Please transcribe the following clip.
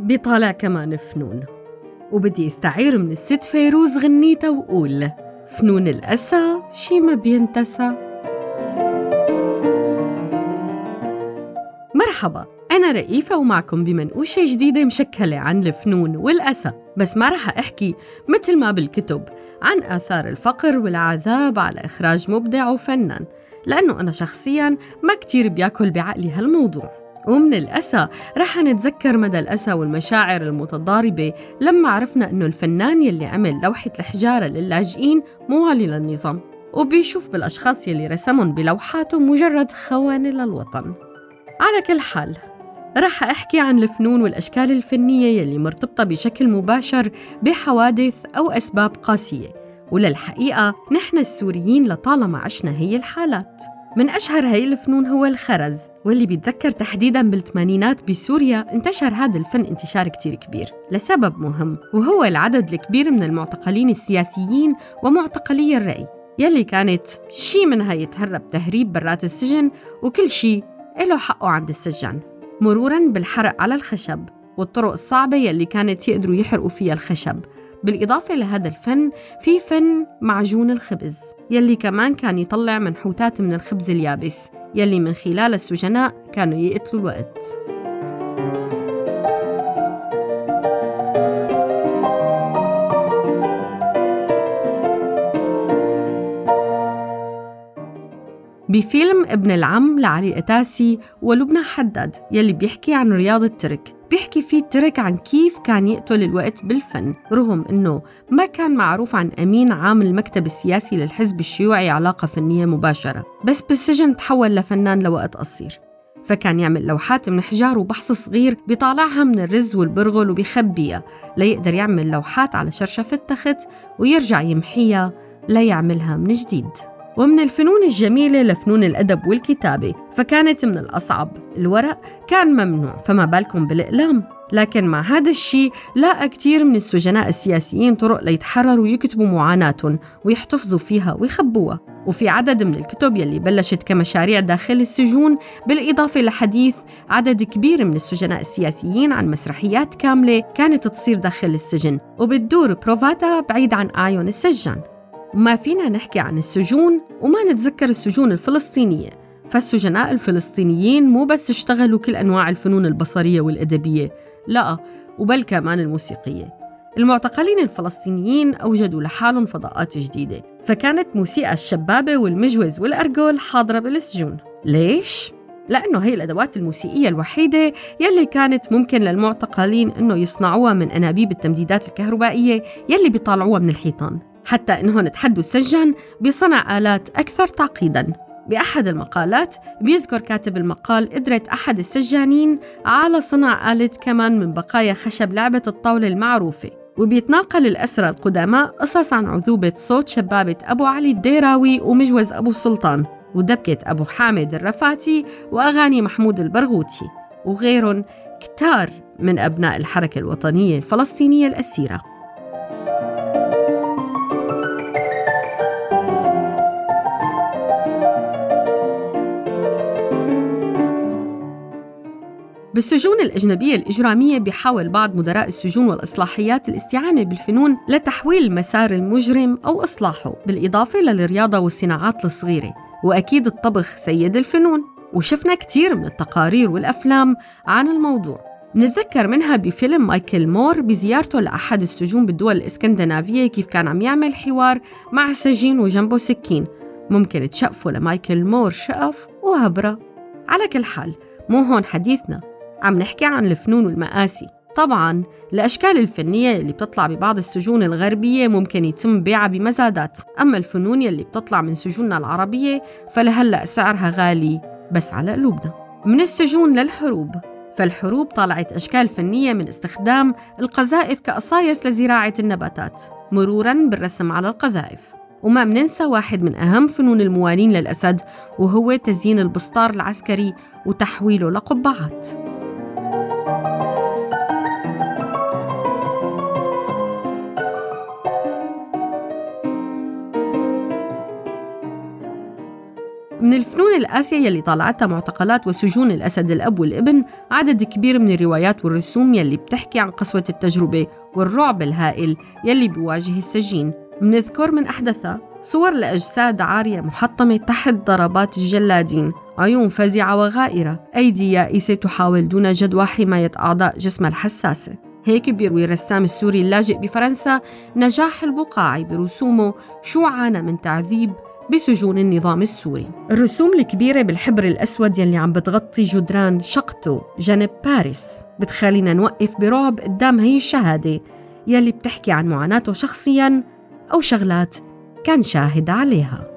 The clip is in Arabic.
بيطالع كمان فنون وبدي استعير من الست فيروز غنيتها وقول فنون الأسى شي ما بينتسى مرحبا أنا رئيفة ومعكم بمنقوشة جديدة مشكلة عن الفنون والأسى. بس ما رح أحكي مثل ما بالكتب عن آثار الفقر والعذاب على إخراج مبدع وفنان لأنه أنا شخصياً ما كتير بيأكل بعقلي هالموضوع. ومن الأسى رح نتذكر مدى الأسى والمشاعر المتضاربة لما عرفنا أنه الفنان يلي عمل لوحة الحجارة للاجئين موالي للنظام وبيشوف بالأشخاص يلي رسمهم بلوحاته مجرد خوانة للوطن. على كل حال رح أحكي عن الفنون والأشكال الفنية يلي مرتبطة بشكل مباشر بحوادث أو أسباب قاسية وللحقيقة نحن السوريين لطالما عشنا هي الحالات. من أشهر هاي الفنون هو الخرز واللي بيتذكر تحديداً بالثمانينات بسوريا انتشر هذا الفن انتشار كتير كبير لسبب مهم وهو العدد الكبير من المعتقلين السياسيين ومعتقلي الرأي يلي كانت شي منها يتهرب تهريب برات السجن وكل شي له حقه عند السجان مرورا بالحرق على الخشب والطرق الصعبة يلي كانت يقدروا يحرقوا فيها الخشب. بالإضافة لهذا الفن في فن معجون الخبز يلي كمان كان يطلع منحوتات من الخبز اليابس يلي من خلال السجناء كانوا يقتلوا الوقت. بفيلم ابن العم لعلي قتاسي ولبنى حداد يلي بيحكي عن رياض الترك. بيحكي فيه الترك عن كيف كان يقتل الوقت بالفن. رغم أنه ما كان معروف عن أمين عام المكتب السياسي للحزب الشيوعي علاقة فنية مباشرة بس بالسجن تحول لفنان لوقت قصير. فكان يعمل لوحات من حجار وبحص صغير بيطالعها من الرز والبرغل وبيخبيها ليقدر يعمل لوحات على شرشفة تخت ويرجع يمحيها ليعملها من جديد. ومن الفنون الجميلة لفنون الأدب والكتابة فكانت من الأصعب الورق كان ممنوع فما بالكم بالإقلام. لكن مع هذا الشيء لاقى كثير من السجناء السياسيين طرق ليتحرروا ويكتبوا معاناتهم ويحتفظوا فيها ويخبوها. وفي عدد من الكتب يلي بلشت كمشاريع داخل السجون بالإضافة لحديث عدد كبير من السجناء السياسيين عن مسرحيات كاملة كانت تصير داخل السجن. وبتدور بروفاتا بعيد عن أعين السجان. ما فينا نحكي عن السجون وما نتذكر السجون الفلسطينية. فالسجناء الفلسطينيين مو بس اشتغلوا كل أنواع الفنون البصرية والأدبية لا وبل كمان الموسيقية. المعتقلين الفلسطينيين أوجدوا لحالهم فضاءات جديدة فكانت موسيقى الشبابة والمجوز والأرجل حاضرة بالسجون. ليش؟ لأنه هي الأدوات الموسيقية الوحيدة يلي كانت ممكن للمعتقلين أنه يصنعوها من أنابيب التمديدات الكهربائية يلي بيطالعوها من الحيطان. حتى إنهم تحدوا السجان بصنع آلات أكثر تعقيداً. بأحد المقالات بيذكر كاتب المقال قدرة أحد السجانين على صنع آلة كمان من بقايا خشب لعبة الطاولة المعروفة. وبيتناقل الأسرى القدماء قصص عن عذوبة صوت شبابة أبو علي الديراوي ومجوز أبو السلطان ودبكة أبو حامد الرفاتي وأغاني محمود البرغوثي وغيرهم كتار من أبناء الحركة الوطنية الفلسطينية الأسيرة. بالسجون الأجنبية الإجرامية بيحاول بعض مدراء السجون والإصلاحيات الاستعانة بالفنون لتحويل مسار المجرم أو إصلاحه بالإضافة للرياضة والصناعات الصغيرة. وأكيد الطبخ سيد الفنون. وشفنا كثير من التقارير والأفلام عن الموضوع. نتذكر منها بفيلم مايكل مور بزيارته لأحد السجون بالدول الإسكندنافية كيف كان عم يعمل حوار مع سجين وجنبه سكين. ممكن تشقفوا لمايكل مور شقف وهبرة على كل حال مو هون حديثنا. عم نحكي عن الفنون والمآسي. طبعا الأشكال الفنية اللي بتطلع ببعض السجون الغربية ممكن يتم بيعها بمزادات. أما الفنون اللي بتطلع من سجوننا العربية فلهلأ سعرها غالي بس على قلوبنا. من السجون للحروب. فالحروب طلعت أشكال فنية من استخدام القذائف كقصايص لزراعة النباتات مرورا بالرسم على القذائف. وما مننسى واحد من أهم فنون الموالين للأسد وهو تزيين البسطار العسكري وتحويله لقبعات. من الفنون القاسية يلي طالعتها معتقلات وسجون الأسد الأب والابن عدد كبير من الروايات والرسوم يلي بتحكي عن قسوة التجربة والرعب الهائل يلي بيواجه السجين. منذكر من أحدثها صور لأجساد عارية محطمة تحت ضربات الجلادين عيون فزعة وغائرة أيدي يائسة تحاول دون جدوى حماية أعضاء جسمها الحساسة. هيك بيروي الرسام السوري اللاجئ بفرنسا نجاح البقاعي برسومه شو عانى من تعذيب بسجون النظام السوري. الرسوم الكبيرة بالحبر الأسود يلي عم بتغطي جدران شقته جنب باريس. بتخلينا نوقف برعب قدام هي الشهادة يلي بتحكي عن معاناته شخصياً أو شغلات كان شاهد عليها.